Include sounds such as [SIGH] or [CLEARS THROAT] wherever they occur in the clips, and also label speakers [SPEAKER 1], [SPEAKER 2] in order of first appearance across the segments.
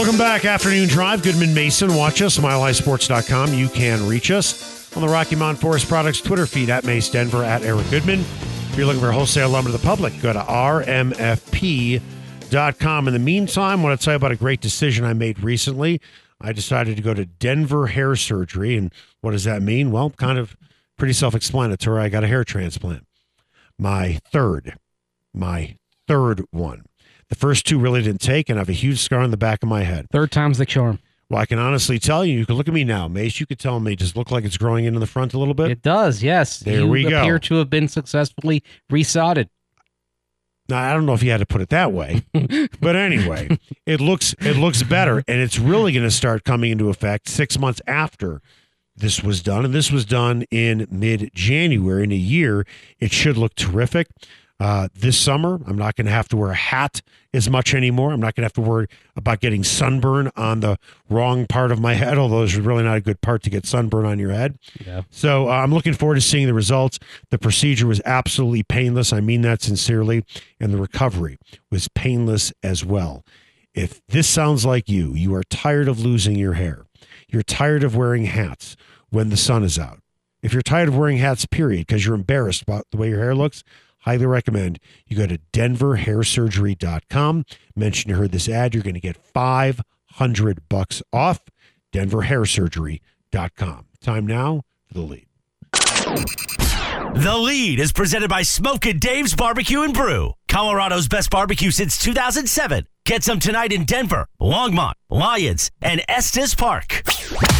[SPEAKER 1] Welcome back, Afternoon Drive. Goodman Mason. Watch us, milehighsports.com. You can reach us on the Rocky Mountain Forest Products Twitter feed at Mace Denver at Eric Goodman. If you're looking for wholesale lumber to the public, go to rmfp.com. In the meantime, I want to tell you about a great decision I made recently. I decided to go to Denver Hair Surgery. And what does that mean? Well, kind of pretty self explanatory. I got a hair transplant. My third, my third one. The first two really didn't take, and I have a huge scar on the back of my head.
[SPEAKER 2] Third time's the charm.
[SPEAKER 1] Well, I can honestly tell you, you can look at me now, Mace. You could tell me, does it look like it's growing into the front a little bit?
[SPEAKER 2] It does, yes.
[SPEAKER 1] There
[SPEAKER 2] you
[SPEAKER 1] we go.
[SPEAKER 2] appear to have been successfully resodded.
[SPEAKER 1] Now, I don't know if you had to put it that way, [LAUGHS] but anyway, it looks it looks better, and it's really going to start coming into effect six months after this was done, and this was done in mid January. In a year, it should look terrific. Uh, this summer, I'm not going to have to wear a hat as much anymore. I'm not going to have to worry about getting sunburn on the wrong part of my [LAUGHS] head, although it's really not a good part to get sunburn on your head.
[SPEAKER 2] Yeah.
[SPEAKER 1] So uh, I'm looking forward to seeing the results. The procedure was absolutely painless. I mean that sincerely. And the recovery was painless as well. If this sounds like you, you are tired of losing your hair, you're tired of wearing hats when the sun is out. If you're tired of wearing hats, period, because you're embarrassed about the way your hair looks, highly recommend you go to denverhairsurgery.com. Mention you heard this ad, you're going to get 500 bucks off denverhairsurgery.com. Time now for the lead.
[SPEAKER 3] The lead is presented by Smokin' Dave's Barbecue and Brew, Colorado's best barbecue since 2007. Get some tonight in Denver, Longmont, Lyons, and Estes Park.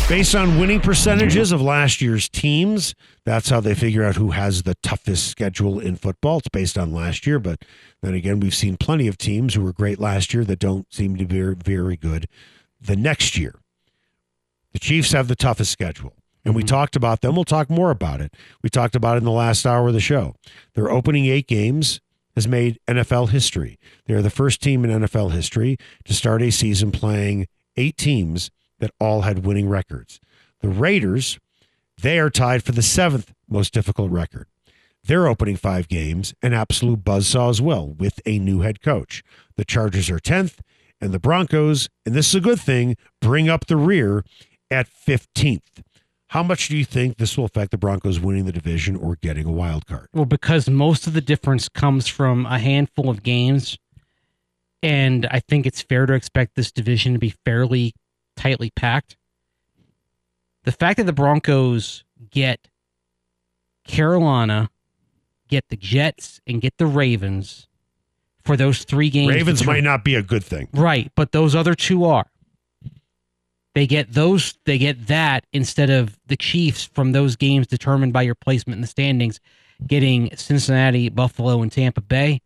[SPEAKER 1] Based on winning percentages of last year's teams, that's how they figure out who has the toughest schedule in football. It's based on last year, but then again, we've seen plenty of teams who were great last year that don't seem to be very, very good the next year. The Chiefs have the toughest schedule. And we mm-hmm. talked about them. We'll talk more about it. We talked about it in the last hour of the show. Their opening eight games has made NFL history. They're the first team in NFL history to start a season playing eight teams that all had winning records. The Raiders, they are tied for the seventh most difficult record. They're opening five games, an absolute buzzsaw as well, with a new head coach. The Chargers are 10th, and the Broncos, and this is a good thing, bring up the rear at 15th. How much do you think this will affect the Broncos winning the division or getting a wild card?
[SPEAKER 2] Well, because most of the difference comes from a handful of games. And I think it's fair to expect this division to be fairly tightly packed. The fact that the Broncos get Carolina, get the Jets, and get the Ravens for those three games.
[SPEAKER 1] Ravens might not be a good thing.
[SPEAKER 2] Right, but those other two are. They get those they get that instead of the Chiefs from those games determined by your placement in the standings, getting Cincinnati, Buffalo, and Tampa Bay.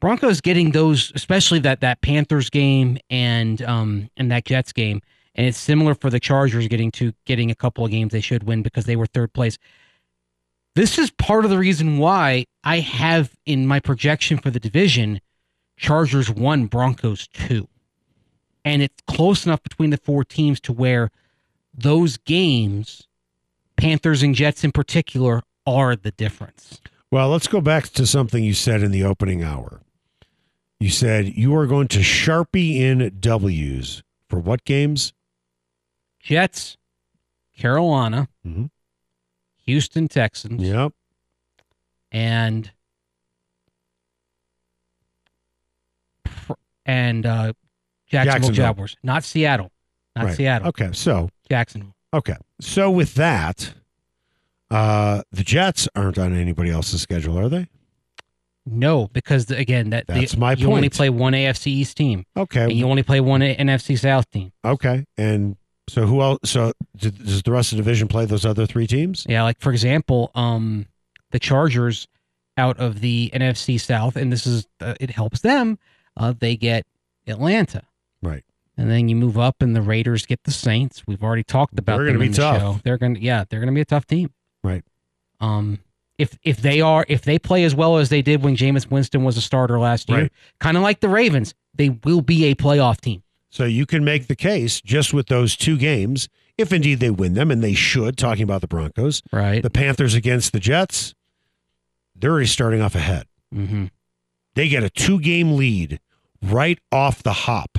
[SPEAKER 2] Broncos getting those, especially that that Panthers game and um and that Jets game, and it's similar for the Chargers getting to getting a couple of games they should win because they were third place. This is part of the reason why I have in my projection for the division Chargers one, Broncos two. And it's close enough between the four teams to where those games, Panthers and Jets in particular, are the difference.
[SPEAKER 1] Well, let's go back to something you said in the opening hour. You said you are going to sharpie in W's for what games?
[SPEAKER 2] Jets, Carolina,
[SPEAKER 1] Mhm.
[SPEAKER 2] Houston Texans,
[SPEAKER 1] Yep.
[SPEAKER 2] and and uh, Jacksonville,
[SPEAKER 1] Jacksonville.
[SPEAKER 2] Jaguars, not Seattle, not
[SPEAKER 1] Right.
[SPEAKER 2] Seattle,
[SPEAKER 1] Okay. So,
[SPEAKER 2] Jacksonville.
[SPEAKER 1] okay. So with that, uh, the Jets aren't on anybody else's schedule, are they?
[SPEAKER 2] No, because the, again, that the-
[SPEAKER 1] That's my
[SPEAKER 2] you only play one AFC East team, and
[SPEAKER 1] Okay.
[SPEAKER 2] you only play one NFC South team.
[SPEAKER 1] Okay. And so who else? So does the rest of the division play those other three teams?
[SPEAKER 2] Yeah, like for example, um, the Chargers out of the NFC South, and this is uh, it helps them. Uh, they get Atlanta. And then you move up, and the Raiders get the Saints. We've already talked about
[SPEAKER 1] They're
[SPEAKER 2] them
[SPEAKER 1] gonna be
[SPEAKER 2] the
[SPEAKER 1] tough.
[SPEAKER 2] show. They're gonna, yeah, they're gonna be a tough team.
[SPEAKER 1] Right.
[SPEAKER 2] Um, if if they are if they play as well as they did when Jameis Winston was a starter last year,
[SPEAKER 1] Right.
[SPEAKER 2] kind of like the Ravens, they will be a playoff team.
[SPEAKER 1] So you can make the case just with those two games, if indeed they win them, and they should, talking about the Broncos,
[SPEAKER 2] Right.
[SPEAKER 1] the Panthers against the Jets, they're already starting off ahead.
[SPEAKER 2] mm-hmm.
[SPEAKER 1] They get a two game lead right off the hop.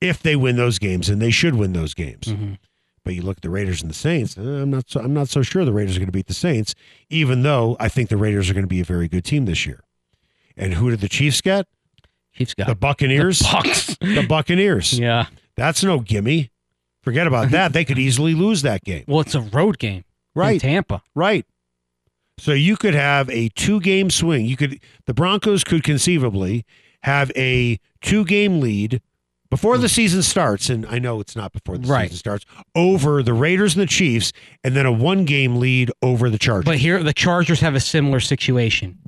[SPEAKER 1] If they win those games, and they should win those games.
[SPEAKER 2] Mm-hmm.
[SPEAKER 1] But you look at the Raiders and the Saints. eh, I'm not so I'm not so sure the Raiders are going to beat the Saints, even though I think the Raiders are going to be a very good team this year. And who did the Chiefs get?
[SPEAKER 2] Chiefs got
[SPEAKER 1] The Buccaneers.
[SPEAKER 2] the Bucks. [LAUGHS]
[SPEAKER 1] The Buccaneers.
[SPEAKER 2] yeah.
[SPEAKER 1] That's no gimme. Forget about [LAUGHS] that. They could easily lose that game.
[SPEAKER 2] Well, it's a road game. in
[SPEAKER 1] Right.
[SPEAKER 2] Tampa.
[SPEAKER 1] Right. So you could have a two game swing. You could the Broncos could conceivably have a two game lead before the hmm. season starts, and I know it's not before the
[SPEAKER 2] Right.
[SPEAKER 1] season starts, over the Raiders and the Chiefs, and then a one game lead over the Chargers.
[SPEAKER 2] But here, the Chargers have a similar situation.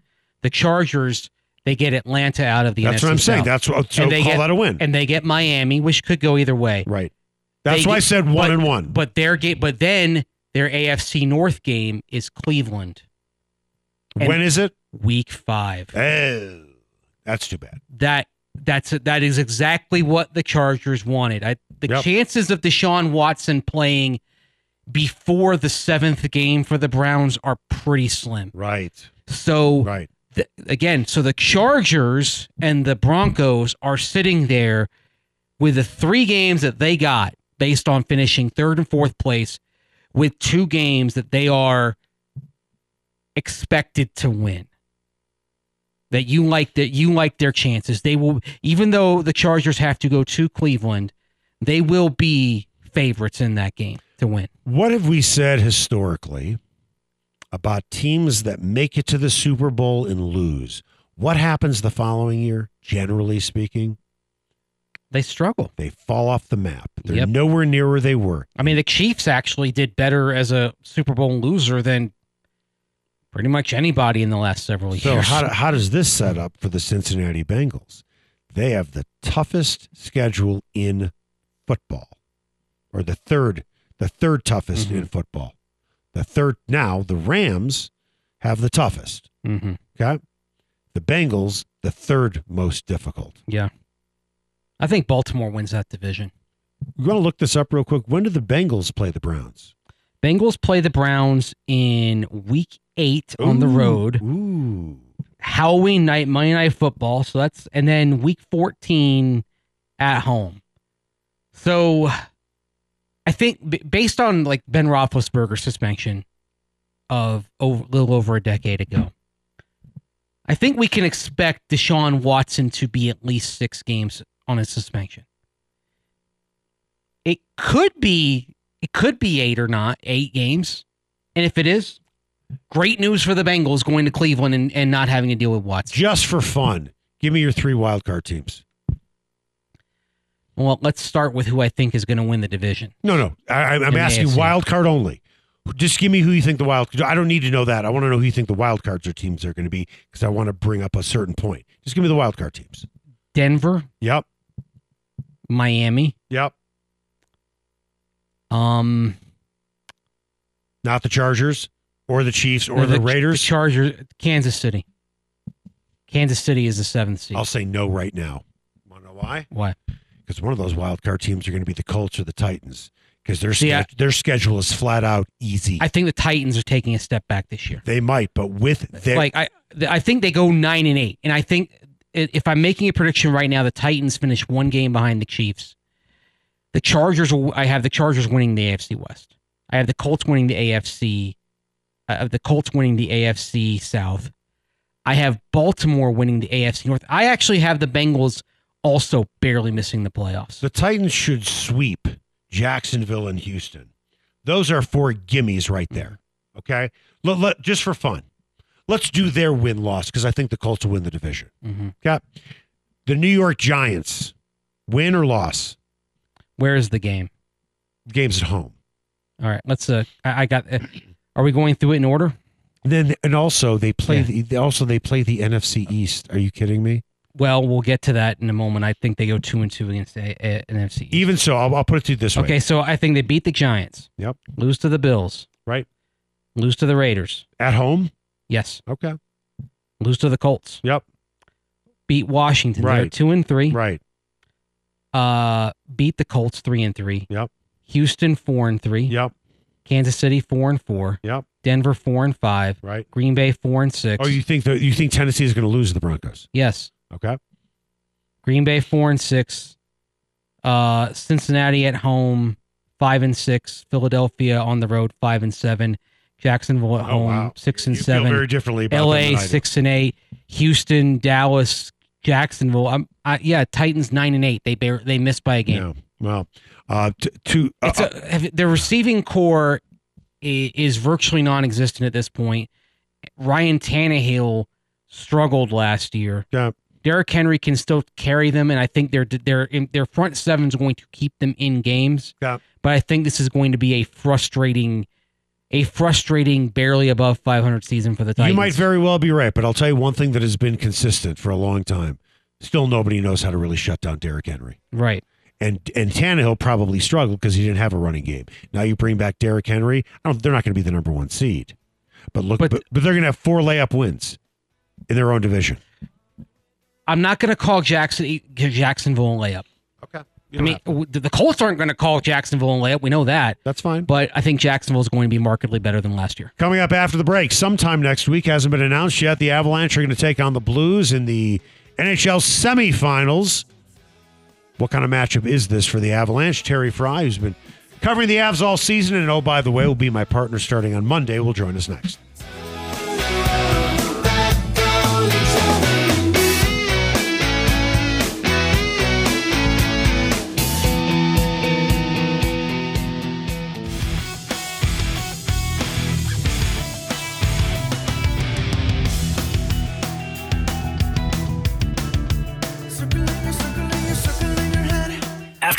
[SPEAKER 2] The Chargers, they get Atlanta out of the
[SPEAKER 1] That's
[SPEAKER 2] NFC
[SPEAKER 1] what I'm saying. That's what so
[SPEAKER 2] And they
[SPEAKER 1] call
[SPEAKER 2] get-
[SPEAKER 1] that a win.
[SPEAKER 2] and they get Miami, which could go either way.
[SPEAKER 1] right. That's
[SPEAKER 2] They
[SPEAKER 1] why I said one
[SPEAKER 2] but-
[SPEAKER 1] and one.
[SPEAKER 2] But their game, but then their AFC North game is Cleveland, and-
[SPEAKER 1] when is it?
[SPEAKER 2] Week Five.
[SPEAKER 1] Oh, that's too bad.
[SPEAKER 2] That that's that is exactly what the Chargers wanted. I, the
[SPEAKER 1] Yep.
[SPEAKER 2] chances of Deshaun Watson playing before the seventh game for the Browns are pretty slim.
[SPEAKER 1] Right.
[SPEAKER 2] So
[SPEAKER 1] Right.
[SPEAKER 2] again, so the Chargers and the Broncos are sitting there with the three games that they got based on finishing third and fourth place with two games that they are expected to win. That you like that you like their chances. They will even though the Chargers have to go to Cleveland, they will be favorites in that game to win.
[SPEAKER 1] What have we said historically about teams that make it to the Super Bowl and lose? What happens the following year, generally speaking?
[SPEAKER 2] They struggle.
[SPEAKER 1] They fall off the map. They're
[SPEAKER 2] Yep.
[SPEAKER 1] nowhere near where they were.
[SPEAKER 2] I mean, the Chiefs actually did better as a Super Bowl loser than pretty much anybody in the last several
[SPEAKER 1] So
[SPEAKER 2] years.
[SPEAKER 1] So how, how does this set up for the Cincinnati Bengals? They have the toughest schedule in football, or the third, the third toughest in football. The third now, the Rams have the toughest.
[SPEAKER 2] hmm
[SPEAKER 1] Okay, the Bengals the third most difficult.
[SPEAKER 2] Yeah, I think Baltimore wins that division.
[SPEAKER 1] We're going to look this up real quick. When do the Bengals play the Browns?
[SPEAKER 2] Bengals play the Browns in Week Eight on the road.
[SPEAKER 1] Ooh,
[SPEAKER 2] Halloween night, Monday Night Football. So that's and then Week 14 at home. So I think b- based on like Ben Roethlisberger's suspension of a little over a decade ago, I think we can expect Deshaun Watson to be at least six games on his suspension. It could be it could be eight or not eight games, and if it is, great news for the Bengals going to Cleveland and, and not having to deal with Watson.
[SPEAKER 1] just for fun, give me your three wild card teams.
[SPEAKER 2] Well, let's start with who I think is going to win the division.
[SPEAKER 1] No, no, I, I'm asking
[SPEAKER 2] AFC.
[SPEAKER 1] wild card only. Just give me who you think the wild. I don't need to know that. I want to know who you think the wild cards or teams are going to be because I want to bring up a certain point. Just give me the wild card teams.
[SPEAKER 2] Denver,
[SPEAKER 1] Yep,
[SPEAKER 2] Miami,
[SPEAKER 1] yep.
[SPEAKER 2] um,
[SPEAKER 1] Not the Chargers or the Chiefs or the,
[SPEAKER 2] the
[SPEAKER 1] Raiders.
[SPEAKER 2] Chargers, Kansas City. Kansas City is the seventh seed.
[SPEAKER 1] I'll say no right now. Want to know why?
[SPEAKER 2] Why?
[SPEAKER 1] Because one of those wild card teams are going to be the Colts or the Titans because their
[SPEAKER 2] See, I-
[SPEAKER 1] their schedule is flat out easy.
[SPEAKER 2] I think the Titans are taking a step back this year.
[SPEAKER 1] they might, but with their
[SPEAKER 2] like I, I think they go nine and eight, and I think if I'm making a prediction right now, the Titans finish one game behind the Chiefs. The Chargers, will, I have the Chargers winning the AFC West. I have the Colts winning the AFC. I have the Colts winning the AFC South. I have Baltimore winning the AFC North. I actually have the Bengals also barely missing the playoffs.
[SPEAKER 1] the Titans should sweep Jacksonville and Houston. Those are four gimmies right there. Okay, let, let- just for fun, let's do their win loss because I think the Colts will win the division.
[SPEAKER 2] Mhm.
[SPEAKER 1] Okay, the New York Giants, win or loss,
[SPEAKER 2] Where is the game?
[SPEAKER 1] games at home.
[SPEAKER 2] All right, let's. Uh, I, I got. Uh, are we going through it in order?
[SPEAKER 1] Then and also they play
[SPEAKER 2] Yeah.
[SPEAKER 1] the also they play the NFC East. Are you kidding me?
[SPEAKER 2] Well, we'll get to that in a moment. I think they go two and two against a, a, an NFC. East.
[SPEAKER 1] Even so, I'll, I'll put it to you this way.
[SPEAKER 2] Okay, so I think they beat the Giants.
[SPEAKER 1] Yep.
[SPEAKER 2] Lose to the Bills.
[SPEAKER 1] Right.
[SPEAKER 2] Lose to the Raiders.
[SPEAKER 1] At home.
[SPEAKER 2] Yes.
[SPEAKER 1] Okay.
[SPEAKER 2] Lose to the Colts.
[SPEAKER 1] Yep.
[SPEAKER 2] Beat Washington. They're
[SPEAKER 1] Right.
[SPEAKER 2] two and three.
[SPEAKER 1] Right.
[SPEAKER 2] Uh, beat the Colts three and three.
[SPEAKER 1] Yep.
[SPEAKER 2] Houston four and three.
[SPEAKER 1] Yep.
[SPEAKER 2] Kansas City four and four.
[SPEAKER 1] Yep.
[SPEAKER 2] Denver four and five.
[SPEAKER 1] Right.
[SPEAKER 2] Green Bay four and six.
[SPEAKER 1] Oh, you think that you think Tennessee is going to lose to the Broncos?
[SPEAKER 2] yes.
[SPEAKER 1] Okay.
[SPEAKER 2] Green Bay four and six. Uh, Cincinnati at home five and six. Philadelphia on the road five and seven. Jacksonville at
[SPEAKER 1] Oh,
[SPEAKER 2] home
[SPEAKER 1] wow.
[SPEAKER 2] six and
[SPEAKER 1] you
[SPEAKER 2] seven.
[SPEAKER 1] Very differently
[SPEAKER 2] LA
[SPEAKER 1] than I do.
[SPEAKER 2] six and eight. Houston, Dallas, Jacksonville. I'm, I, yeah, Titans nine and eight. They bear, they missed by a game.
[SPEAKER 1] Yeah. Well, uh, t- to uh,
[SPEAKER 2] It's a, have- their receiving corps is, is virtually non-existent at this point. Ryan Tannehill struggled last year.
[SPEAKER 1] Yeah.
[SPEAKER 2] Derrick Henry can still carry them, and I think their their their front seven is going to keep them in games.
[SPEAKER 1] Yeah.
[SPEAKER 2] But I think this is going to be a frustrating, a frustrating, barely above 500 season for the Titans.
[SPEAKER 1] you might very well be right, but I'll tell you one thing that has been consistent for a long time. Still, nobody knows how to really shut down Derrick Henry.
[SPEAKER 2] right.
[SPEAKER 1] And and Tannehill probably struggled because he didn't have a running game. Now you bring back Derrick Henry. I don't, they're not going to be the number one seed, but look,
[SPEAKER 2] But-
[SPEAKER 1] but, but, they're going to have four layup wins in their own division.
[SPEAKER 2] I'm not going to call Jackson Jacksonville a layup.
[SPEAKER 1] Okay,
[SPEAKER 2] I mean, w- the the Colts aren't going to call Jacksonville a layup. We know that.
[SPEAKER 1] that's fine.
[SPEAKER 2] But I think Jacksonville is going to be markedly better than last year.
[SPEAKER 1] Coming up after the break, sometime next week, hasn't been announced yet. The Avalanche are going to take on the Blues in the NHL semifinals. What kind of matchup is this for the Avalanche? Terry Frei, who's been covering the Avs all season, and oh, by the way, will be my partner starting on Monday, will join us next.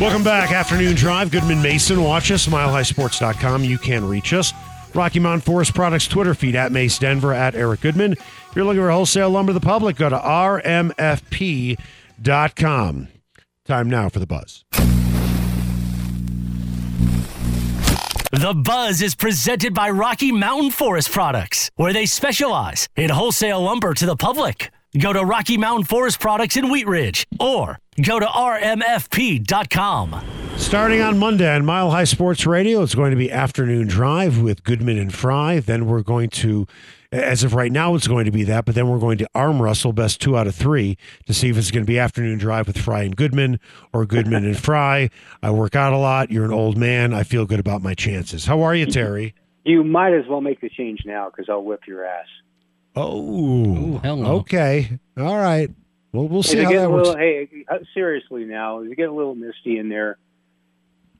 [SPEAKER 1] Welcome back, Afternoon Drive. Goodman Mason. Watch us, milehighsports.com. You can reach us. Rocky Mountain Forest Products Twitter feed at Mace Denver at Eric Goodman. If you're looking for wholesale lumber to the public, go to rmfp.com. Time now for the buzz.
[SPEAKER 3] The Buzz is presented by Rocky Mountain Forest Products, where they specialize in wholesale lumber to the public. Go to Rocky Mountain Forest Products in Wheat Ridge or go to rmfp.com.
[SPEAKER 1] Starting on Monday on Mile High Sports Radio, it's going to be afternoon drive with Goodman and Frei. Then we're going to, as of right now, it's going to be that, but then we're going to arm wrestle best two out of three to see if it's going to be afternoon drive with Frei and Goodman or Goodman and Frei. I work out a lot. You're an old man. I feel good about my chances. How are you, Terry?
[SPEAKER 4] You might as well make the change now because I'll whip your ass.
[SPEAKER 1] Oh,
[SPEAKER 2] Ooh, hell no.
[SPEAKER 1] okay. All right. Well, we'll see how that
[SPEAKER 4] a
[SPEAKER 1] works.
[SPEAKER 4] little, hey, uh, seriously now, is it getting a little misty in there?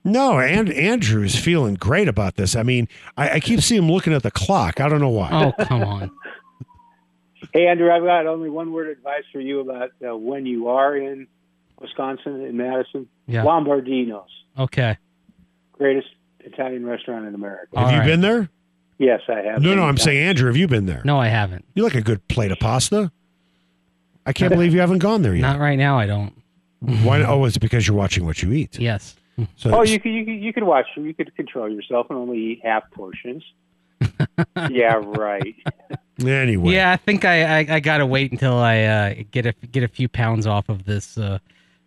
[SPEAKER 1] No, and Andrew is feeling great about this. I mean, I, I keep seeing him looking at the clock. I don't know why.
[SPEAKER 2] Oh, come on. [LAUGHS]
[SPEAKER 4] Hey, Andrew, I've got only one word of advice for you about uh, when you are in Wisconsin, in Madison.
[SPEAKER 2] Yeah.
[SPEAKER 4] Lombardino's,
[SPEAKER 2] Okay.
[SPEAKER 4] greatest Italian restaurant in America.
[SPEAKER 1] Have
[SPEAKER 2] All
[SPEAKER 1] you
[SPEAKER 2] right.
[SPEAKER 1] been there?
[SPEAKER 4] Yes, I have.
[SPEAKER 1] No, no, I'm saying, Andrew, have you been there?
[SPEAKER 2] No, I haven't.
[SPEAKER 1] You like a good plate of pasta? I can't believe you haven't gone there yet.
[SPEAKER 2] Not right now. I don't.
[SPEAKER 1] Why? Oh, is it because you're watching what you eat?
[SPEAKER 2] Yes.
[SPEAKER 1] So,
[SPEAKER 4] Oh, you could, you could you could watch. You could control yourself and only eat half portions. [LAUGHS] yeah, right.
[SPEAKER 1] anyway.
[SPEAKER 2] Yeah, I think I, I, I gotta wait until I uh, get a get a few pounds off of this uh,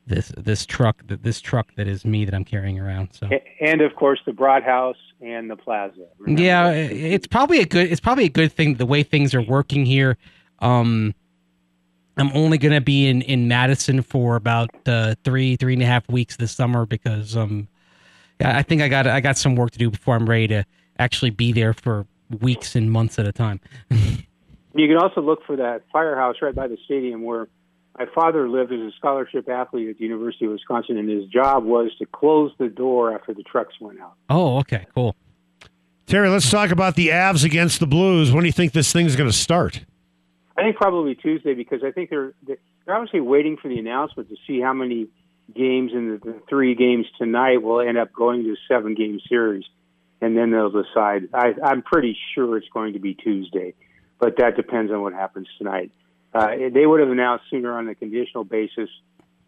[SPEAKER 2] this this truck that this truck that is me that I'm carrying around. So
[SPEAKER 4] And of course, the Broad House and the Plaza. Remember
[SPEAKER 2] yeah, it's probably a good it's probably a good thing the way things are working here. Um, I'm only gonna be in in Madison for about uh, three three and a half weeks this summer because um, I think I got I got some work to do before I'm ready to actually be there for weeks and months at a time. [LAUGHS]
[SPEAKER 4] You can also look for that firehouse right by the stadium where my father lived as a scholarship athlete at the University of Wisconsin, and his job was to close the door after the trucks went out.
[SPEAKER 2] Oh, okay, cool.
[SPEAKER 1] Terry, let's talk about the Avs against the Blues. When do you think this thing's going to start?
[SPEAKER 4] I think probably Tuesday because I think they're they're obviously waiting for the announcement to see how many games in the, the three games tonight will end up going to a seven game series, and then they'll decide. I, I'm pretty sure it's going to be Tuesday, but that depends on what happens tonight. Uh, they would have announced sooner on a conditional basis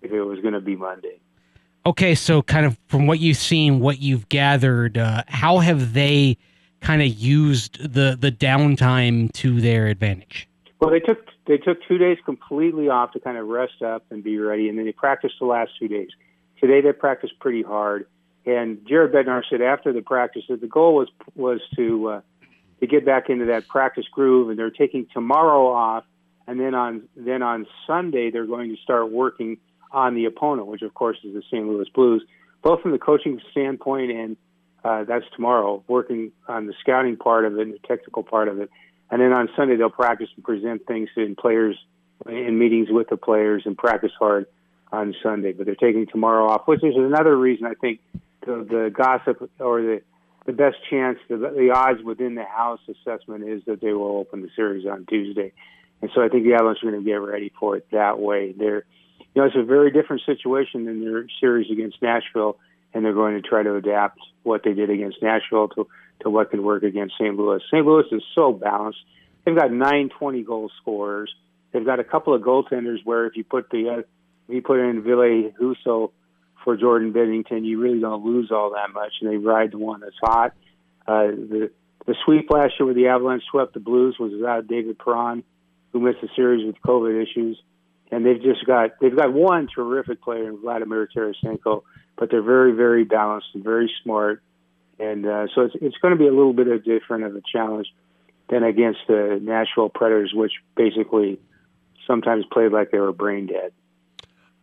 [SPEAKER 4] if it was going to be Monday.
[SPEAKER 2] Okay, so kind of from what you've seen, what you've gathered, uh, how have they kind of used the the downtime to their advantage?
[SPEAKER 4] Well, they took they took two days completely off to kind of rest up and be ready, and then they practiced the last two days. Today they practiced pretty hard, and Jared Bednar said after the practice that the goal was was to uh, to get back into that practice groove, and they're taking tomorrow off, and then on then on Sunday they're going to start working on the opponent, which of course is the St. Louis Blues, both from the coaching standpoint and uh, that's tomorrow, working on the scouting part of it and the technical part of it. And then on Sunday, they'll practice and present things in players in meetings with the players and practice hard on Sunday. But they're taking tomorrow off, which is another reason I think the, the gossip or the the best chance, the, the odds within the house assessment is that they will open the series on Tuesday. And so I think the Avalanche are going to get ready for it that way. They're, you know, it's a very different situation than their series against Nashville, and they're going to try to adapt what they did against Nashville to to what can work against St. Louis. St. Louis is so balanced. They've got nine 20 goal scorers. They've got a couple of goaltenders where if you put the uh, if you put in Ville Husso for Jordan Binnington, you really don't lose all that much, and they ride the one that's hot. Uh, the the sweep last year where the Avalanche swept the Blues was without David Perron, who missed the series with COVID issues, and they've just got they've got one terrific player in Vladimir Tarasenko, but they're very very balanced and very smart and uh, so it's it's going to be a little bit of different of a challenge than against the Nashville Predators, which basically sometimes played like they were brain dead.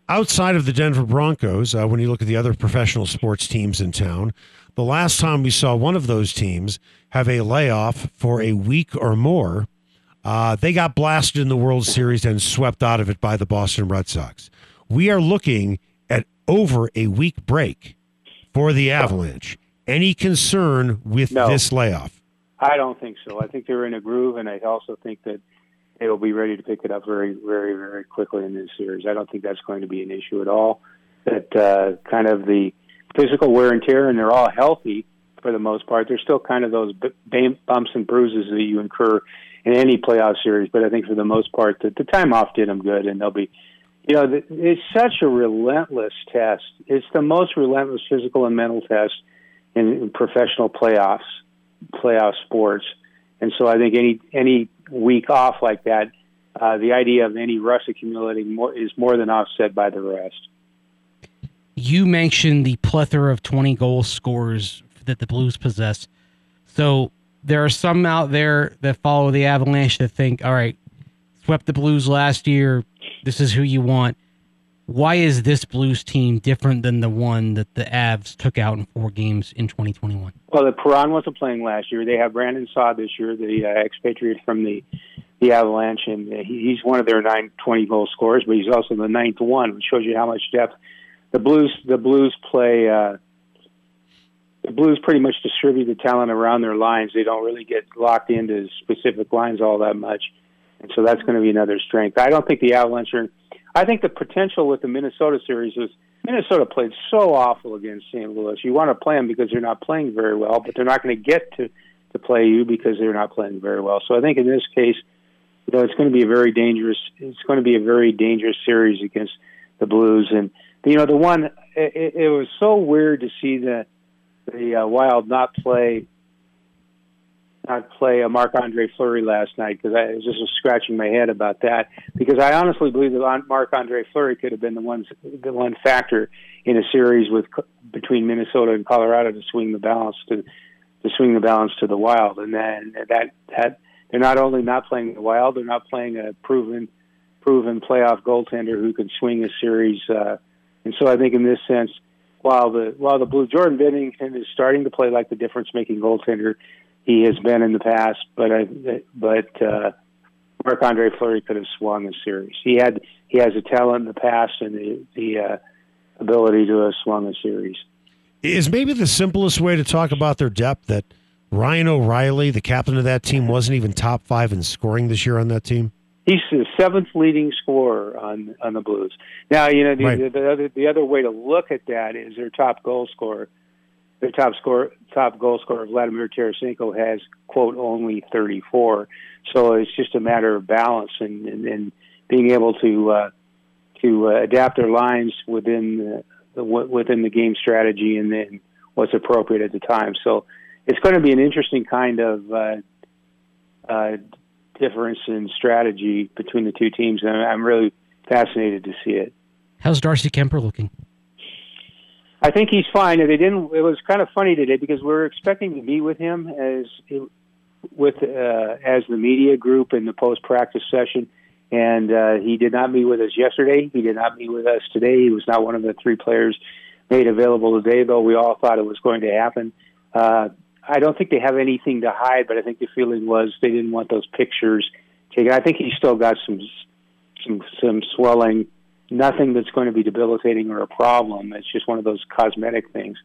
[SPEAKER 1] Outside of the Denver Broncos, uh, when you look at the other professional sports teams in town, the last time we saw one of those teams have a layoff for a week or more, uh, they got blasted in the World Series and swept out of it by the Boston Red Sox. We are looking at over a week break for the Avalanche. Any concern with
[SPEAKER 4] No.
[SPEAKER 1] this layoff?
[SPEAKER 4] I don't think so. I think they're in a groove, and I also think that they will be ready to pick it up very, very, very quickly in this series. I don't think that's going to be an issue at all. That uh, kind of the physical wear and tear, and they're all healthy for the most part. There's still kind of those b- bumps and bruises that you incur in any playoff series, but I think for the most part, the, the time off did them good, and they'll be. You know, th- it's such a relentless test. It's the most relentless physical and mental test in, in professional playoffs, playoff sports. And so I think any any week off like that, uh, the idea of any rust accumulating more, is more than offset by the rest.
[SPEAKER 2] You mentioned the plethora of 20 goal scorers that the Blues possess. So there are some out there that follow the Avalanche that think, all right, swept the Blues last year. This is who you want. Why is this Blues team different than the one that the Avs took out in four games in 2021?
[SPEAKER 4] Well, the Perron wasn't playing last year. They have Brandon Saad this year, the uh, expatriate from the the Avalanche, and uh, he's one of their nine twenty goal scorers, but he's also the ninth one, which shows you how much depth the Blues the Blues play. Uh, the Blues pretty much distribute the talent around their lines. They don't really get locked into specific lines all that much, and so that's going to be another strength. I don't think the Avalanche are. I think the potential with the Minnesota series was Minnesota played so awful against St. Louis. You want to play them because they're not playing very well, but they're not going to get to to play you because they're not playing very well. So I think in this case, you know, it's going to be a very dangerous. It's going to be a very dangerous series against the Blues, and you know, the one it, it was so weird to see the the uh, Wild not play not play a Marc Andre Fleury last night because I was just scratching my head about that. Because I honestly believe that Marc Andre Fleury could have been the one the one factor in a series with between Minnesota and Colorado to swing the balance to to swing the balance to the Wild. And then that that they're not only not playing the Wild they're not playing a proven proven playoff goaltender who can swing a series uh, and so I think in this sense while the while the Blue Jordan Binnington is starting to play like the difference making goaltender he has been in the past, but I, but uh, Marc Andre Fleury could have swung the series. He had he has a talent in the past and the the uh, ability to have swung a series.
[SPEAKER 1] Is maybe the simplest way to talk about their depth that Ryan O'Reilly, the captain of that team, wasn't even top five in scoring this year on that team?
[SPEAKER 4] He's the seventh leading scorer on on the Blues. Now, you know the,
[SPEAKER 1] Right.
[SPEAKER 4] the, the other the other way to look at that is their top goal scorer. Their top score top goal scorer Vladimir Tarasenko has quote only 34. So it's just a matter of balance and and, and being able to uh, to uh, adapt their lines within the, the within the game strategy and then what's appropriate at the time. So it's going to be an interesting kind of uh, uh, difference in strategy between the two teams, and I'm really fascinated to see it.
[SPEAKER 2] How's Darcy Kuemper looking?
[SPEAKER 4] I think he's fine. They didn't. It was kind of funny today because we were expecting to meet with him as with uh, as the media group in the post practice session, and uh, he did not meet with us yesterday. He did not meet with us today. He was not one of the three players made available today, though we all thought it was going to happen. Uh, I don't think they have anything to hide, but I think the feeling was they didn't want those pictures taken. I think he's still got some some some swelling nothing that's going to be debilitating or a problem. It's just one of those cosmetic things.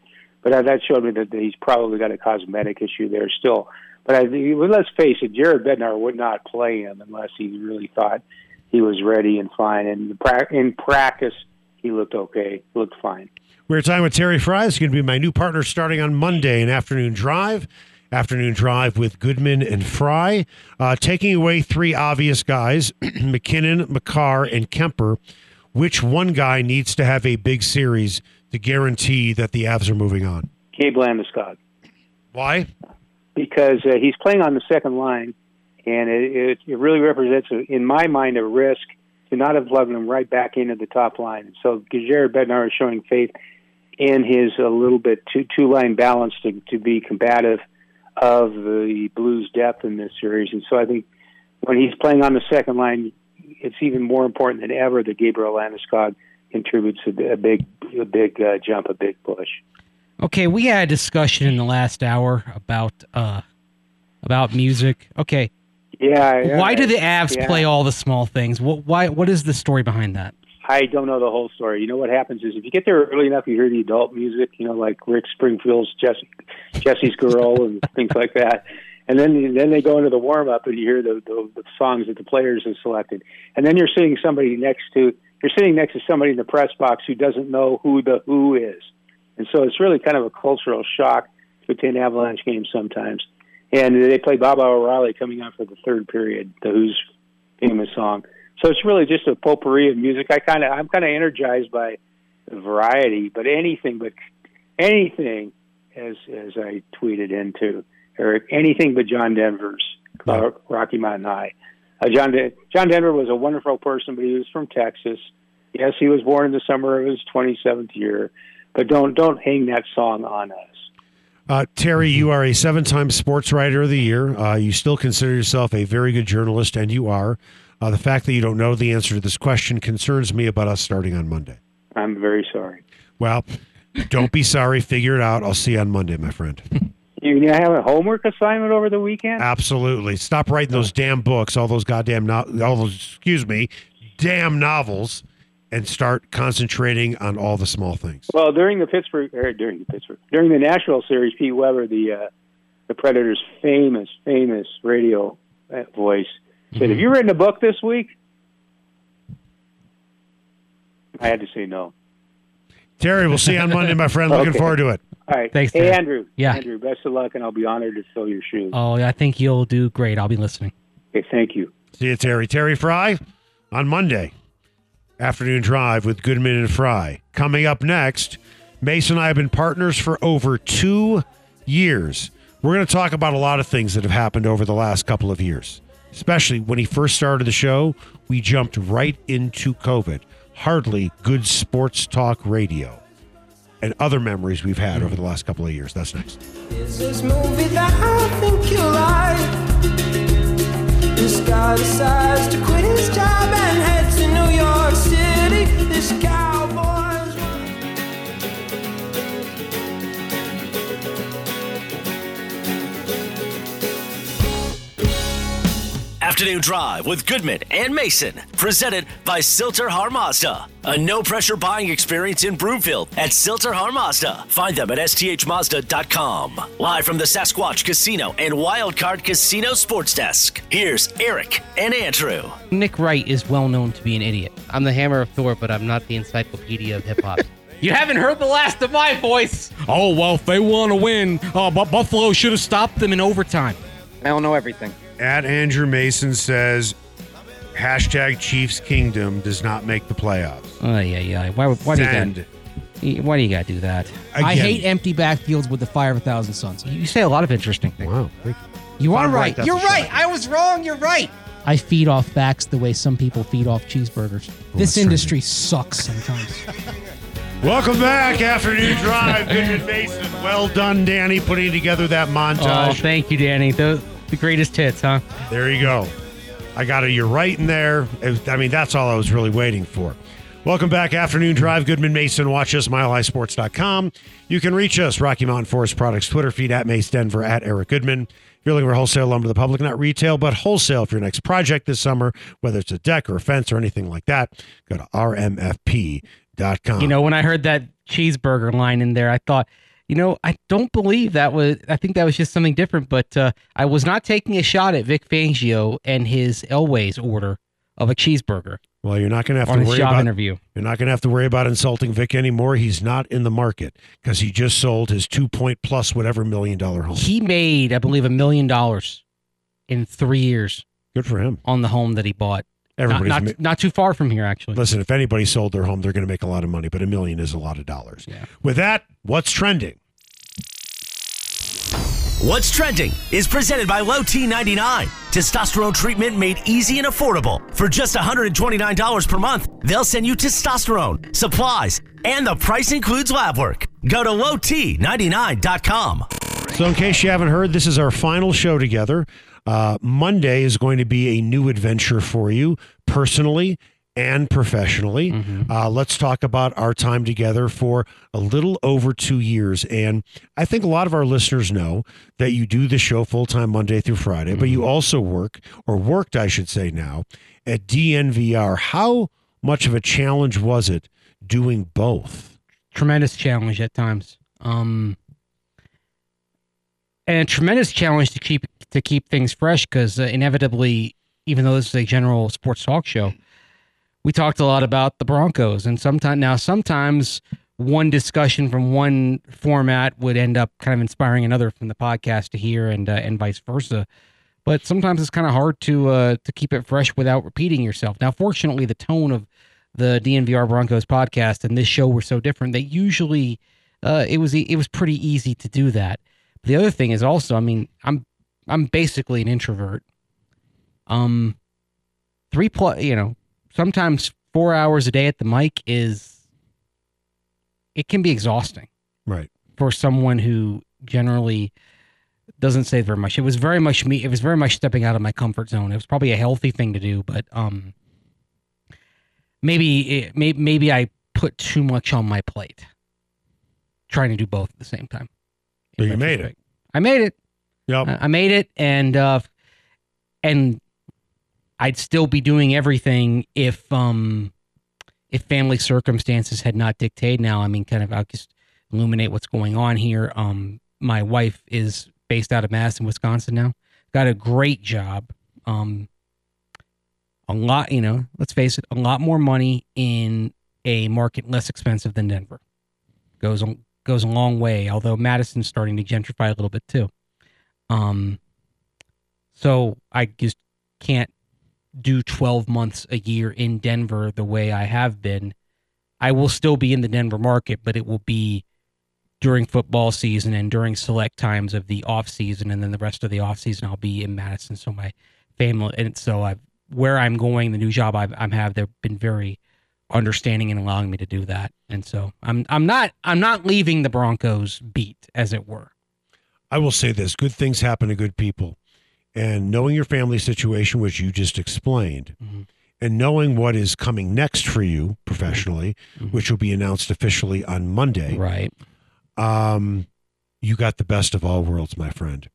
[SPEAKER 4] But that showed me that he's probably got a cosmetic issue there still. But I, let's face it, Jared Bednar would not play him unless he really thought he was ready and fine. And in practice, he looked okay, looked fine.
[SPEAKER 1] We're talking with Terry Frei. He's going to be my new partner starting on Monday, an afternoon drive. Afternoon drive with Goodman and Frei. Uh, taking away three obvious guys [CLEARS THROAT] MacKinnon, Makar, and Kuemper. Which one guy needs to have a big series to guarantee that the Avs are moving on?
[SPEAKER 4] Gabe Landeskog.
[SPEAKER 1] Why?
[SPEAKER 4] because uh, he's playing on the second line, and it, it, it really represents, in my mind, a risk to not have plugged him right back into the top line. So Jared Bednar is showing faith in his a little bit two two line balance to to be combative of the Blues' depth in this series, and so I think when he's playing on the second line, it's even more important than ever that Gabriel Landeskog contributes a, a big a big uh, jump, a big push.
[SPEAKER 2] Okay, we had a discussion in the last hour about uh about music. Okay,
[SPEAKER 4] Yeah.
[SPEAKER 2] why do the Avs
[SPEAKER 4] yeah.
[SPEAKER 2] play all the small things? What why what is the story behind that?
[SPEAKER 4] I don't know the whole story. You know what happens is if you get there early enough, you hear the adult music. You know, like Rick Springfield's Jesse, Jesse's Girl and [LAUGHS] things like that. And then then they go into the warm up and you hear the, the the songs that the players have selected. And then you're sitting somebody next to you're sitting next to somebody in the press box who doesn't know who the who is. And so it's really kind of a cultural shock to attend Avalanche games sometimes. And they play Baba O'Riley coming out for the third period, the Who's famous song. So it's really just a potpourri of music. I kind of I'm kind of energized by the variety, but anything but anything, as as I tweeted into Eric, anything but John Denver's uh, Rocky Mountain High. Uh, John De- John Denver was a wonderful person, but he was from Texas. Yes, he was born in the summer of his 27th year, but don't don't hang that song on us.
[SPEAKER 1] Uh, Terry, you are a seven time sports writer of the year. Uh, you still consider yourself a very good journalist, and you are. Uh, the fact that you don't know the answer to this question concerns me about us starting on Monday.
[SPEAKER 4] I'm very sorry.
[SPEAKER 1] Well, don't be sorry. Figure it out. I'll see you on Monday, my friend.
[SPEAKER 4] You, you have a homework assignment over the weekend?
[SPEAKER 1] Absolutely. Stop writing those damn books, all those goddamn, no- all those, excuse me, damn novels, and start concentrating on all the small things.
[SPEAKER 4] Well, during the Pittsburgh, or during the Pittsburgh, during the Nashville series, Pete Weber, the uh, the Predators' famous, famous radio uh, voice, said, "Have you written a book this week?" I had to say no.
[SPEAKER 1] Terry, we'll see you on Monday, my friend. Looking
[SPEAKER 4] Okay.
[SPEAKER 1] forward to it.
[SPEAKER 4] All right,
[SPEAKER 2] Thanks,
[SPEAKER 4] Hey, Andrew.
[SPEAKER 2] Yeah.
[SPEAKER 4] Andrew. Best of luck, and I'll be honored to fill your shoes.
[SPEAKER 2] Oh, I think you'll do great. I'll be listening.
[SPEAKER 4] Okay, thank you.
[SPEAKER 1] See you, Terry. Terry Frei on Monday. Afternoon drive with Goodman and Frei. Coming up next, Mason and I have been partners for over two years. We're going to talk about a lot of things that have happened over the last couple of years. Especially when he first started the show, we jumped right into COVID. Hardly good sports talk radio. And other memories we've had over the last couple of years. That's next.
[SPEAKER 5] Is this movie that I think you like? This guy decides to quit his job
[SPEAKER 3] Afternoon Drive with Goodman and Mason, presented by Sill-TerHar Mazda. A no pressure buying experience in Broomfield at Sill-TerHar Mazda. Find them at sthmazda.com. Live from the Sasquatch Casino and Wildcard Casino Sports Desk. Here's Eric and Andrew.
[SPEAKER 2] Nick Wright is well known to be an idiot.
[SPEAKER 6] I'm the hammer of Thor, but I'm not the encyclopedia of hip hop. [LAUGHS]
[SPEAKER 2] You haven't heard the last of my voice. Oh well, if they want to win, uh, but Buffalo should have stopped them in overtime.
[SPEAKER 6] I don't know everything.
[SPEAKER 1] At Andrew Mason says, hashtag Chiefs Kingdom does not make the playoffs.
[SPEAKER 2] Oh yeah, yeah. Why? Why do you
[SPEAKER 1] Send.
[SPEAKER 2] got? Why do you got to do that?
[SPEAKER 7] I hate empty backfields with the fire of a thousand suns.
[SPEAKER 2] You say a lot of interesting things.
[SPEAKER 1] Wow.
[SPEAKER 7] You are
[SPEAKER 1] I'm
[SPEAKER 7] right. You're
[SPEAKER 1] a shot.
[SPEAKER 7] right. I was wrong. You're right. I feed off facts the way some people feed off cheeseburgers. this
[SPEAKER 1] that's
[SPEAKER 7] industry sucks sometimes. [LAUGHS]
[SPEAKER 1] Welcome back, Afternoon [LAUGHS] Drive. Goodman Mason. Well done, Danny, putting together that
[SPEAKER 2] Oh,
[SPEAKER 1] montage.
[SPEAKER 2] thank you, Danny. The the greatest hits, huh?
[SPEAKER 1] There you go. I got a you're right in there. It I mean, that's all I was really waiting for. Welcome back, Afternoon Drive. Goodman Mason. Watch us, milehighsports.com. You can reach us, Rocky Mountain Forest Products Twitter feed at Mace Denver at Eric Goodman. If you're looking for wholesale lumber to the public, not retail, but wholesale for your next project this summer, whether it's a deck or a fence or anything like that, go to rmfp.com.
[SPEAKER 2] You know, when I heard that cheeseburger line in there, I thought, you know, I don't believe that was. I think that was just something different. But uh, I was not taking a shot at Vic Fangio and his Elway's order of a cheeseburger
[SPEAKER 1] well, you're not going to have to worry about
[SPEAKER 2] interview.
[SPEAKER 1] You're not going to have to worry about insulting Vic anymore. He's not in the market because he just sold his two point plus whatever million dollar home.
[SPEAKER 2] He made, I believe, a million dollars in three years
[SPEAKER 1] Good for him.
[SPEAKER 2] on the home that he bought. Not,
[SPEAKER 1] Everybody's
[SPEAKER 2] not,
[SPEAKER 1] ma-
[SPEAKER 2] not too far from here, actually.
[SPEAKER 1] listen. If anybody sold their home, they're going to make a lot of money. But a million is a lot of dollars.
[SPEAKER 2] Yeah.
[SPEAKER 1] With that, what's trending?
[SPEAKER 3] What's trending is presented by Low T99. Testosterone treatment made easy and affordable. For just $129 per month, they'll send you testosterone, supplies, and the price includes lab work. Go to lowt99.com.
[SPEAKER 1] So, in case you haven't heard, this is our final show together. Uh, Monday is going to be a new adventure for you personally and professionally. Uh, let's talk about our time together for a little over two years. And I think a lot of our listeners know that you do the show full time Monday through Friday, but you also work, or worked, I should say now, at DNVR. How much of a challenge was it doing both?
[SPEAKER 2] tremendous challenge at times. Um, and a tremendous challenge to keep to keep things fresh because uh, inevitably, even though this is a general sports talk show, we talked a lot about the Broncos, and sometimes now sometimes one discussion from one format would end up kind of inspiring another from the podcast to hear, and uh, and vice versa. But sometimes it's kind of hard to uh, to keep it fresh without repeating yourself. Now, fortunately, the tone of the DNVR Broncos podcast and this show were so different that usually uh, it was it was pretty easy to do that. But the other thing is also, I mean, I'm I'm basically an introvert. Um, three plus, you know, sometimes four hours a day at the mic is it can be exhausting
[SPEAKER 1] Right.
[SPEAKER 2] for someone who generally doesn't say very much. It was very much me. It was very much stepping out of my comfort zone. It was probably a healthy thing to do, but um, maybe it, maybe maybe I put too much on my plate, trying to do both at the same time.
[SPEAKER 1] But you made it.
[SPEAKER 2] I made it.
[SPEAKER 1] Yep.
[SPEAKER 2] I I made it, and uh, and I'd still be doing everything if um if family circumstances had not dictated. Now, I mean, kind of, I'll just illuminate what's going on here. Um, my wife is based out of Madison, Wisconsin now. Got a great job. Um, a lot, you know, let's face it, a lot more money in a market less expensive than Denver. Goes a, goes a long way. Although Madison's starting to gentrify a little bit too. Um, so I just can't do 12 months a year in Denver the way I have been. I will still be in the Denver market, but it will be during football season and during select times of the off season, and then the rest of the off season I'll be in Madison. So my family and so I where I'm going, the new job I've, I'm have, they've been very understanding and allowing me to do that. And so I'm I'm not I'm not leaving the Broncos beat, as it were.
[SPEAKER 1] I will say this good things happen to good people. And knowing your family situation, which you just explained,
[SPEAKER 2] Mhm.
[SPEAKER 1] and knowing what is coming next for you professionally,
[SPEAKER 2] Mhm.
[SPEAKER 1] which will be announced officially on Monday,
[SPEAKER 2] Right.
[SPEAKER 1] um, you got the best of all worlds, my friend.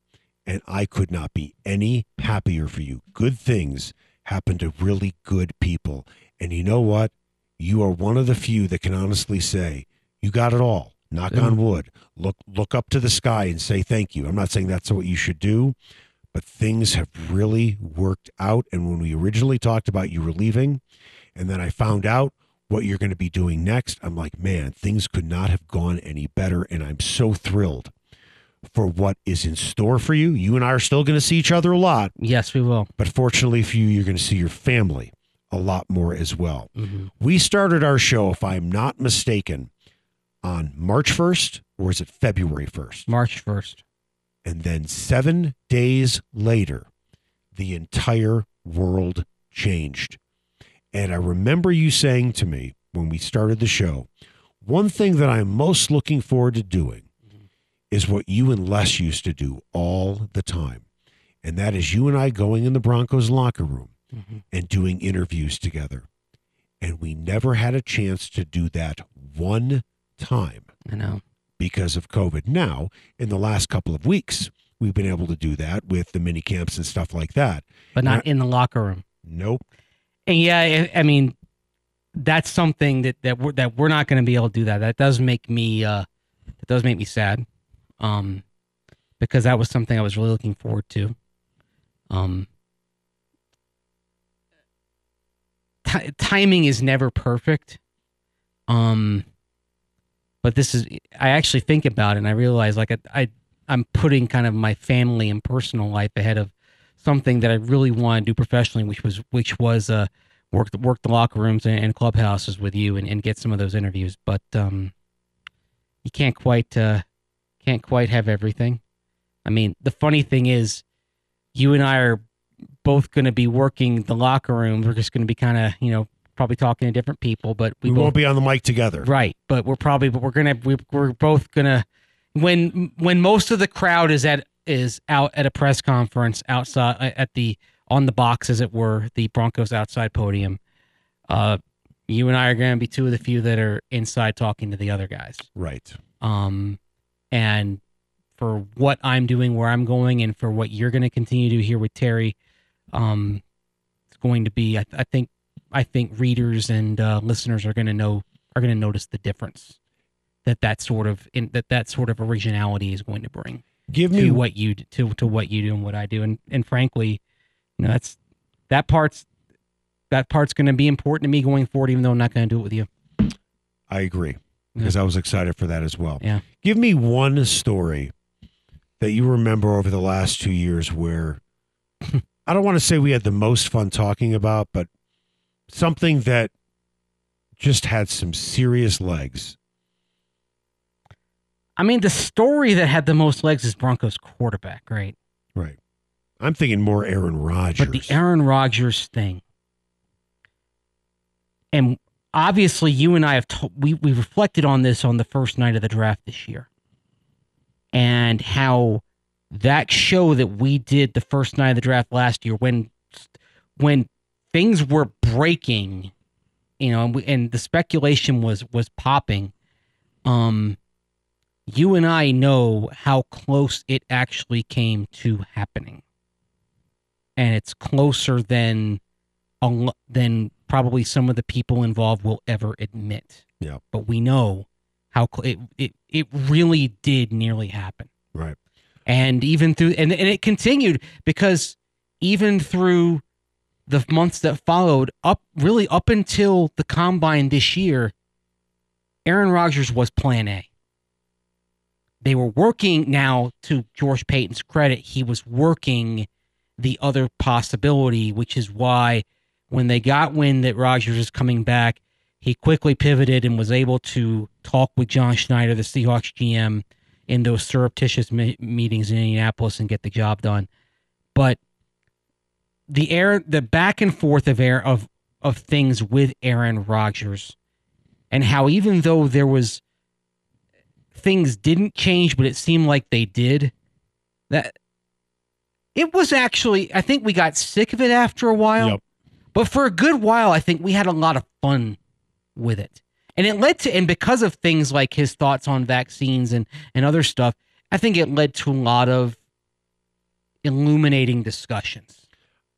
[SPEAKER 1] And I could not be any happier for you. Good things happen to really good people. And you know what? You are one of the few that can honestly say, you got it all. Knock
[SPEAKER 2] Yeah.
[SPEAKER 1] on wood. Look look up to the sky and say thank you. I'm not saying that's what you should do, but things have really worked out. And when we originally talked about you were leaving, and then I found out what you're going to be doing next, I'm like, man, things could not have gone any better. And I'm so thrilled for what is in store for you. You and I are still going to see each other a lot,
[SPEAKER 2] Yes, we will.
[SPEAKER 1] but fortunately for you, you're going to see your family a lot more as well.
[SPEAKER 2] Mhm.
[SPEAKER 1] We started our show, if I'm not mistaken, on March 1st, or is it February 1st?
[SPEAKER 2] March 1st.
[SPEAKER 1] And then seven days later, the entire world changed. And I remember you saying to me when we started the show, one thing that I'm most looking forward to doing is what you and Les used to do all the time. And that is you and I going in the Broncos locker room mm-hmm. and doing interviews together. And we never had a chance to do that one time
[SPEAKER 2] I know.
[SPEAKER 1] Because of COVID. Now, in the last couple of weeks, we've been able to do that with the mini camps and stuff like that.
[SPEAKER 2] But not in the locker room.
[SPEAKER 1] Nope.
[SPEAKER 2] And yeah, I, I mean, that's something that that we're, that we're not going to be able to do that. That does make me uh, that does make me sad, um, because that was something I was really looking forward to. Um, ti timing is never perfect, um, but this is. I actually think about it and I realize like I, I I'm putting kind of my family and personal life ahead of something that I really want to do professionally, which was which was uh work the work the locker rooms and, and clubhouses with you and, and get some of those interviews. But um, you can't quite uh, can't quite have everything. I mean, the funny thing is, you and I are both going to be working the locker rooms. We're just going to be kind of you know probably talking to different people, but
[SPEAKER 1] We,
[SPEAKER 2] we, both
[SPEAKER 1] won't be on the mic together.
[SPEAKER 2] Right, but we're probably but we're gonna we, we're both gonna when when most of the crowd is at is out at a press conference outside uh, at the on the box as it were the Broncos outside podium. Uh, you and I are gonna be two of the few that are inside talking to the other guys.
[SPEAKER 1] Right.
[SPEAKER 2] Um, and for what I'm doing, where I'm going, and for what you're going to continue to do here with Terry, um, it's going to be. I, I think. I think readers and uh, listeners are going to know are going to notice the difference that that sort of in, that that sort of originality is going to bring
[SPEAKER 1] Give
[SPEAKER 2] to
[SPEAKER 1] me
[SPEAKER 2] what you to to what you do and what I do, and and frankly, you know that's that part's that part's going to be important to me going forward, even though I'm not going to do it with you.
[SPEAKER 1] I agree because I was excited for that as well.
[SPEAKER 2] Yeah.
[SPEAKER 1] Give me one story that you remember over the last two years where [LAUGHS] I don't want to say we had the most fun talking about, but something that just had some serious legs.
[SPEAKER 2] I mean, the story that had the most legs is Broncos quarterback, right?
[SPEAKER 1] Right. I'm thinking more Aaron Rodgers.
[SPEAKER 2] But the Aaron Rodgers thing, and obviously, you and I have to- we we reflected on this on the first night of the draft this year, and how that show that we did the first night of the draft last year, when when things were breaking, you know, and, we, and the speculation was was popping, um. You and I know how close it actually came to happening and it's closer than than probably some of the people involved will ever admit.
[SPEAKER 1] Yeah.
[SPEAKER 2] But we know how cl- it it it really did nearly happen.
[SPEAKER 1] Right.
[SPEAKER 2] And even through and and it continued because even through the months that followed up really up until the combine this year Aaron Rodgers was plan A. They were working now to George Paton's credit, he was working the other possibility, which is why when they got wind that Rodgers is coming back, he quickly pivoted and was able to talk with John Schneider, the Seahawks GM, in those surreptitious me- meetings in Indianapolis and get the job done. But the air, the back and forth of air of of things with Aaron Rodgers, and how even though there was things didn't change, but it seemed like they did. That it was actually, I think we got sick of it after a while.
[SPEAKER 1] Yep.
[SPEAKER 2] But for a good while, I think we had a lot of fun with it. And it led to, and because of things like his thoughts on vaccines and, and other stuff, I think it led to a lot of illuminating discussions.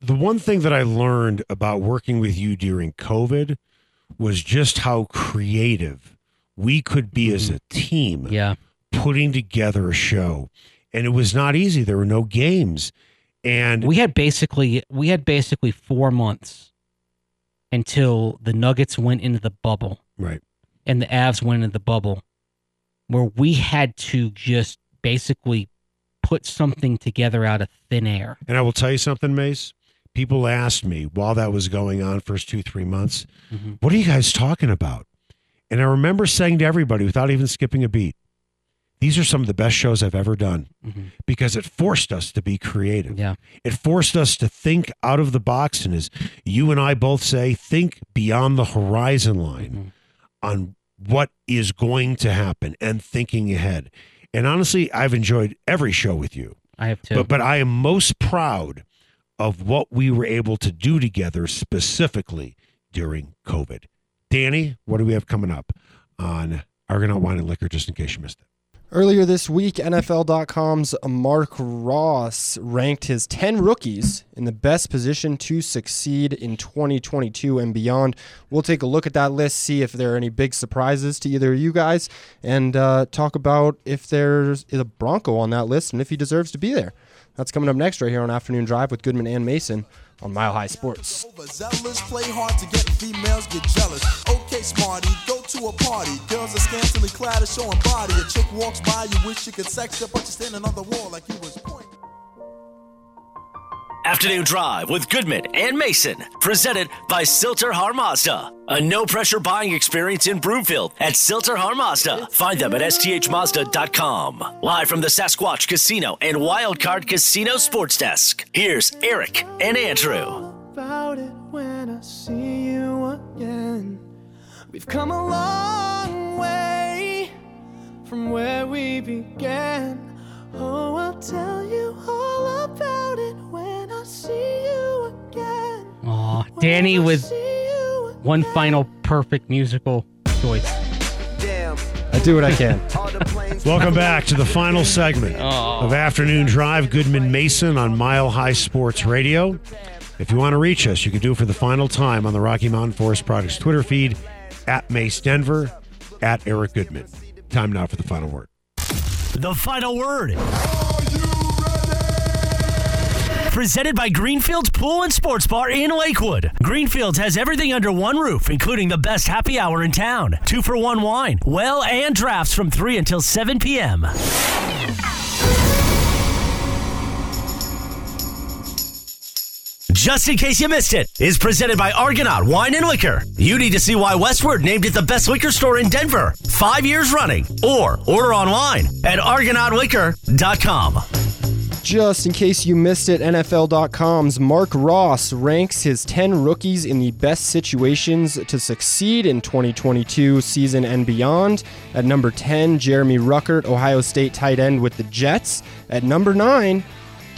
[SPEAKER 1] The one thing that I learned about working with you during COVID was just how creative we could be as mm-hmm. a team
[SPEAKER 2] Yeah.
[SPEAKER 1] putting together a show. And it was not easy. There were no games. And
[SPEAKER 2] We had basically we had basically 4 months until the Nuggets went into the bubble
[SPEAKER 1] right.
[SPEAKER 2] and the Avs went into the bubble where we had to just basically put something together out of thin air.
[SPEAKER 1] And I will tell you something, Mase. People asked me while that was going on, first two, three months,
[SPEAKER 2] Mhm.
[SPEAKER 1] what are you guys talking about? And I remember saying to everybody without even skipping a beat, these are some of the best shows I've ever done
[SPEAKER 2] Mhm.
[SPEAKER 1] because it forced us to be creative.
[SPEAKER 2] Yeah.
[SPEAKER 1] It forced us to think out of the box. And as you and I both say, think beyond the horizon line on what is going to happen and thinking ahead. And honestly, I've enjoyed every show with you.
[SPEAKER 2] I have to.
[SPEAKER 1] But but I am most proud of what we were able to do together specifically during COVID. Danny, what do we have coming up on Argonaut Wine and Liquor, just in case you missed it?
[SPEAKER 8] Earlier this week, NFL.com's Mark Ross ranked his 10 rookies in the best position to succeed in 2022 and beyond. We'll take a look at that list, see if there are any big surprises to either of you guys, and uh, talk about if there's a Bronco on that list and if he deserves to be there. That's coming up next, right here on Afternoon Drive with Goodman and Mason on Mile High Sports.
[SPEAKER 9] Overzealous, play hard to get females get jealous. Okay, smarty, go to a party. Girls are scantily clad, showing body. A chick walks by, you wish you could sex her, but you're standing on the wall like you was pointing.
[SPEAKER 3] Afternoon Drive with Goodman and Mason, presented by Sill-TerHar Mazda. A no pressure buying experience in Broomfield at Sill-TerHar Mazda. Find them at sthmazda.com. Live from the Sasquatch Casino and Wildcard Casino Sports Desk. Here's Eric and Andrew.
[SPEAKER 5] about it when I see you again. We've come a long way from where we began. Oh, I'll tell you all about it when I see you again.
[SPEAKER 2] Aw, Danny with one final perfect musical choice.
[SPEAKER 8] I do what I can. [LAUGHS]
[SPEAKER 1] Welcome back to the final segment of Afternoon Drive. Goodman Mason on Mile High Sports Radio. If you want to reach us, you can do it for the final time on the Rocky Mountain Forest Products Twitter feed at Mase Denver, at Eric Goodman. Time now for the final word.
[SPEAKER 3] The final word. Presented by Greenfields Pool and Sports Bar in Lakewood. Greenfields has everything under one roof, including the best happy hour in town. Two for one wine, well, and drafts from 3 until 7 p.m. Just in case you missed it, is presented by Argonaut Wine and Liquor. You need to see why Westword named it the best liquor store in Denver, five years running, or order online at argonautliquor.com.
[SPEAKER 8] Just in case you missed it, NFL.com's Mark Ross ranks his 10 rookies in the best situations to succeed in 2022 season and beyond. At number 10, Jeremy Ruckert, Ohio State tight end with the Jets. At number 9,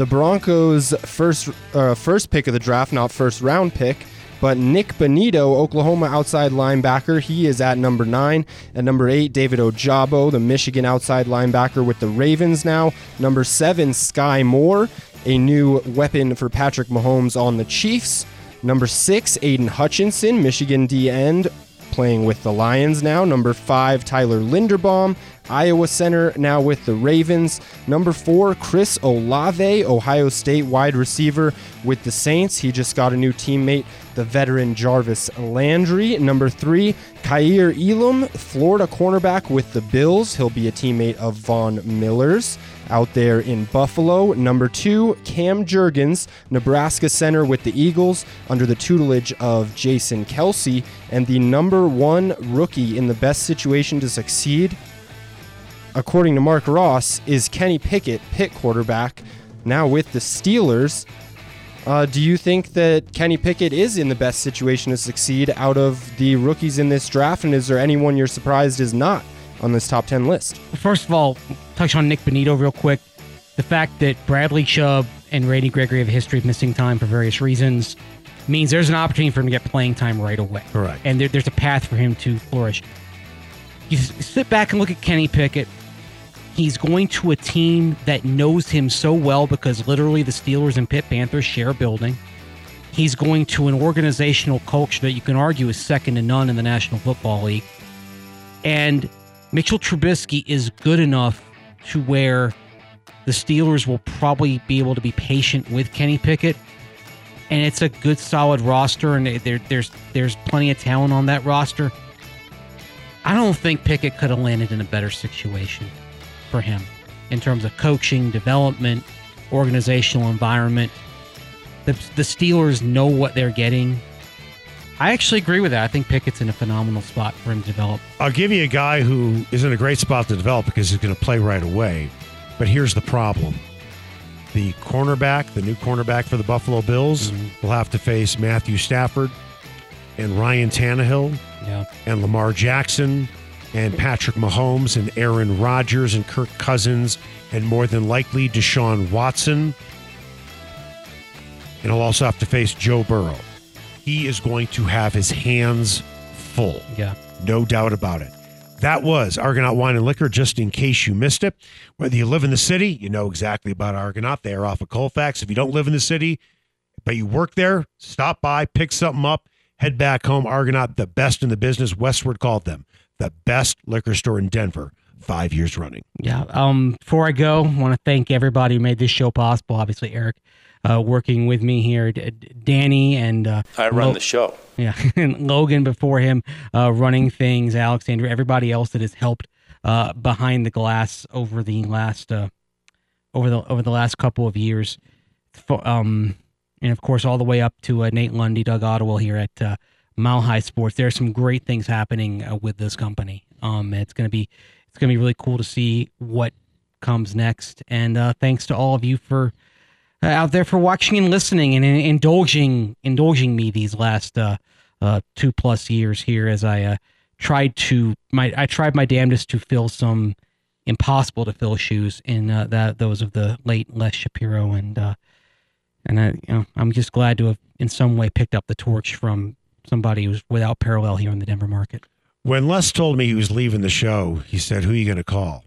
[SPEAKER 8] the Broncos' first uh, first pick of the draft, not first round pick, but Nik Bonitto, Oklahoma outside linebacker, he is at number nine. At number eight, David Ojabo, the Michigan outside linebacker with the Ravens now. Number seven, Skyy Moore, a new weapon for Patrick Mahomes on the Chiefs. Number six, Aidan Hutchinson, Michigan D end, playing with the Lions now. Number five, Tyler Linderbaum, Iowa center, now with the Ravens. Number four, Chris Olave, Ohio State wide receiver with the Saints. He just got a new teammate, the veteran Jarvis Landry. Number three, Kaiir Elam, Florida cornerback with the Bills. He'll be a teammate of Von Miller's out there in Buffalo. Number two, Cam Jurgens, Nebraska center with the Eagles under the tutelage of Jason Kelce. And the number one rookie in the best situation to succeed, according to Mark Ross, is Kenny Pickett, Pitt quarterback, now with the Steelers. Uh, do you think that Kenny Pickett is in the best situation to succeed out of the rookies in this draft? And is there anyone you're surprised is not on this top 10 list?
[SPEAKER 2] First of all, touch on Nik Bonitto real quick. The fact that Bradley Chubb and Randy Gregory have a history of missing time for various reasons means there's an opportunity for him to get playing time right away.
[SPEAKER 1] Correct.
[SPEAKER 2] And there, there's a path for him to flourish. You sit back and look at Kenny Pickett. He's going to a team that knows him so well because literally the Steelers and Pitt Panthers share a building. He's going to an organizational culture that you can argue is second to none in the National Football League. And Mitchell Trubisky is good enough to where the Steelers will probably be able to be patient with Kenny Pickett. And it's a good, solid roster, and there, there's there's plenty of talent on that roster. I don't think Pickett could have landed in a better situation for him in terms of coaching, development, organizational environment. The, the Steelers know what they're getting. I actually agree with that. I think Pickett's in a phenomenal spot for him to develop.
[SPEAKER 1] I'll give you a guy who is in a great spot to develop because he's going to play right away. But here's the problem the cornerback, the new cornerback for the Buffalo Bills, mm-hmm. will have to face Matthew Stafford and Ryan Tannehill
[SPEAKER 2] Yeah.
[SPEAKER 1] and Lamar Jackson and Patrick Mahomes and Aaron Rodgers and Kirk Cousins and more than likely Deshaun Watson. And he'll also have to face Joe Burrow. He is going to have his hands full.
[SPEAKER 2] Yeah.
[SPEAKER 1] No doubt about it. That was Argonaut Wine and Liquor, just in case you missed it. Whether you live in the city, you know exactly about Argonaut. They are off of Colfax. If you don't live in the city, but you work there, stop by, pick something up, head back home. Argonaut, the best in the business. Westword called them the best liquor store in Denver, five years running.
[SPEAKER 2] Yeah. Um, before I go, I want to thank everybody who made this show possible. Obviously, Eric, uh, working with me here, D- D- Danny, and uh,
[SPEAKER 10] I run
[SPEAKER 2] Lo-
[SPEAKER 10] the show.
[SPEAKER 2] Yeah, [LAUGHS] and Logan before him, uh, running things. Alexander, everybody else that has helped uh, behind the glass over the last uh, over the over the last couple of years. For, um, and of course, all the way up to uh, Nate Lundy, Doug Ottewill here at uh, Mile High Sports. There are some great things happening uh, with this company. Um, it's gonna be it's gonna be really cool to see what comes next. And uh, thanks to all of you for uh, out there for watching and listening and in- indulging indulging me these last uh, uh, two plus years here as I uh, tried to my I tried my damnedest to fill some impossible to fill shoes in that those of the late Les Shapiro and and I you know I'm just glad to have in some way picked up the torch from somebody who's without parallel here in the Denver market.
[SPEAKER 1] When Les told me he was leaving the show, he said, Who are you going to call?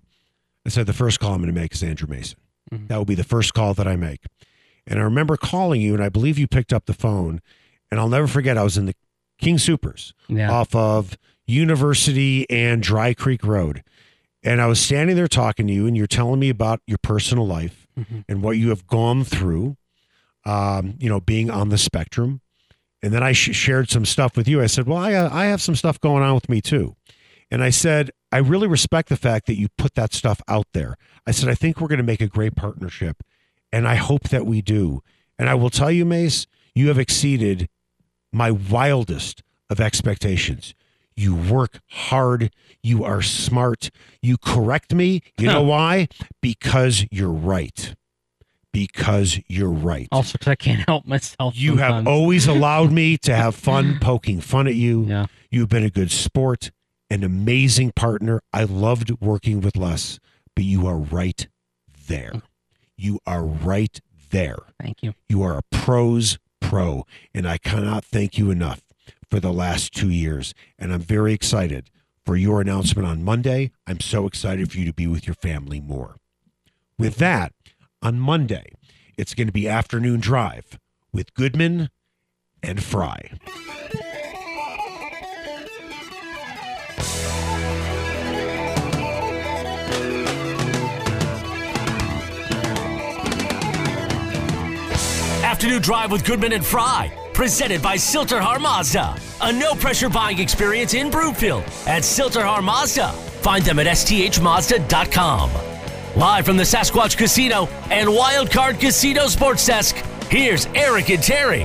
[SPEAKER 1] I said, The first call I'm going to make is Andrew Mason. That will be the first call that I make. And I remember calling you, and I believe you picked up the phone. And I'll never forget, I was in the King Supers
[SPEAKER 2] Yeah.
[SPEAKER 1] off of University and Dry Creek Road. And I was standing there talking to you, and you're telling me about your personal life and what you have gone through, um, you know, being on the spectrum. And then I sh- shared some stuff with you. I said, Well, I, uh, I have some stuff going on with me too. And I said, I really respect the fact that you put that stuff out there. I said, I think we're going to make a great partnership. And I hope that we do. And I will tell you, Mase, you have exceeded my wildest of expectations. You work hard. You are smart. You correct me. You know why? Because you're right. Because you're right.
[SPEAKER 2] Also, 'cause I can't [LAUGHS] help myself.
[SPEAKER 1] You have always allowed me to have fun [LAUGHS] poking fun at you.
[SPEAKER 2] Yeah.
[SPEAKER 1] You've been a good sport, an amazing partner. I loved working with Les, but you are right there. You are right there.
[SPEAKER 2] Thank you.
[SPEAKER 1] You are a pro's pro, and I cannot thank you enough for the last two years. And I'm very excited for your announcement on Monday. I'm so excited for you to be with your family more. With that, on Monday, it's going to be afternoon drive with Goodman and Frei.
[SPEAKER 3] Afternoon Drive with Goodman and Frei, presented by Sill-TerHar Mazda. A no pressure buying experience in Broomfield at Sill-TerHar Mazda. Find them at sthmazda.com. Live from the Sasquatch Casino and Wildcard Casino Sports Desk, here's Eric and Terry.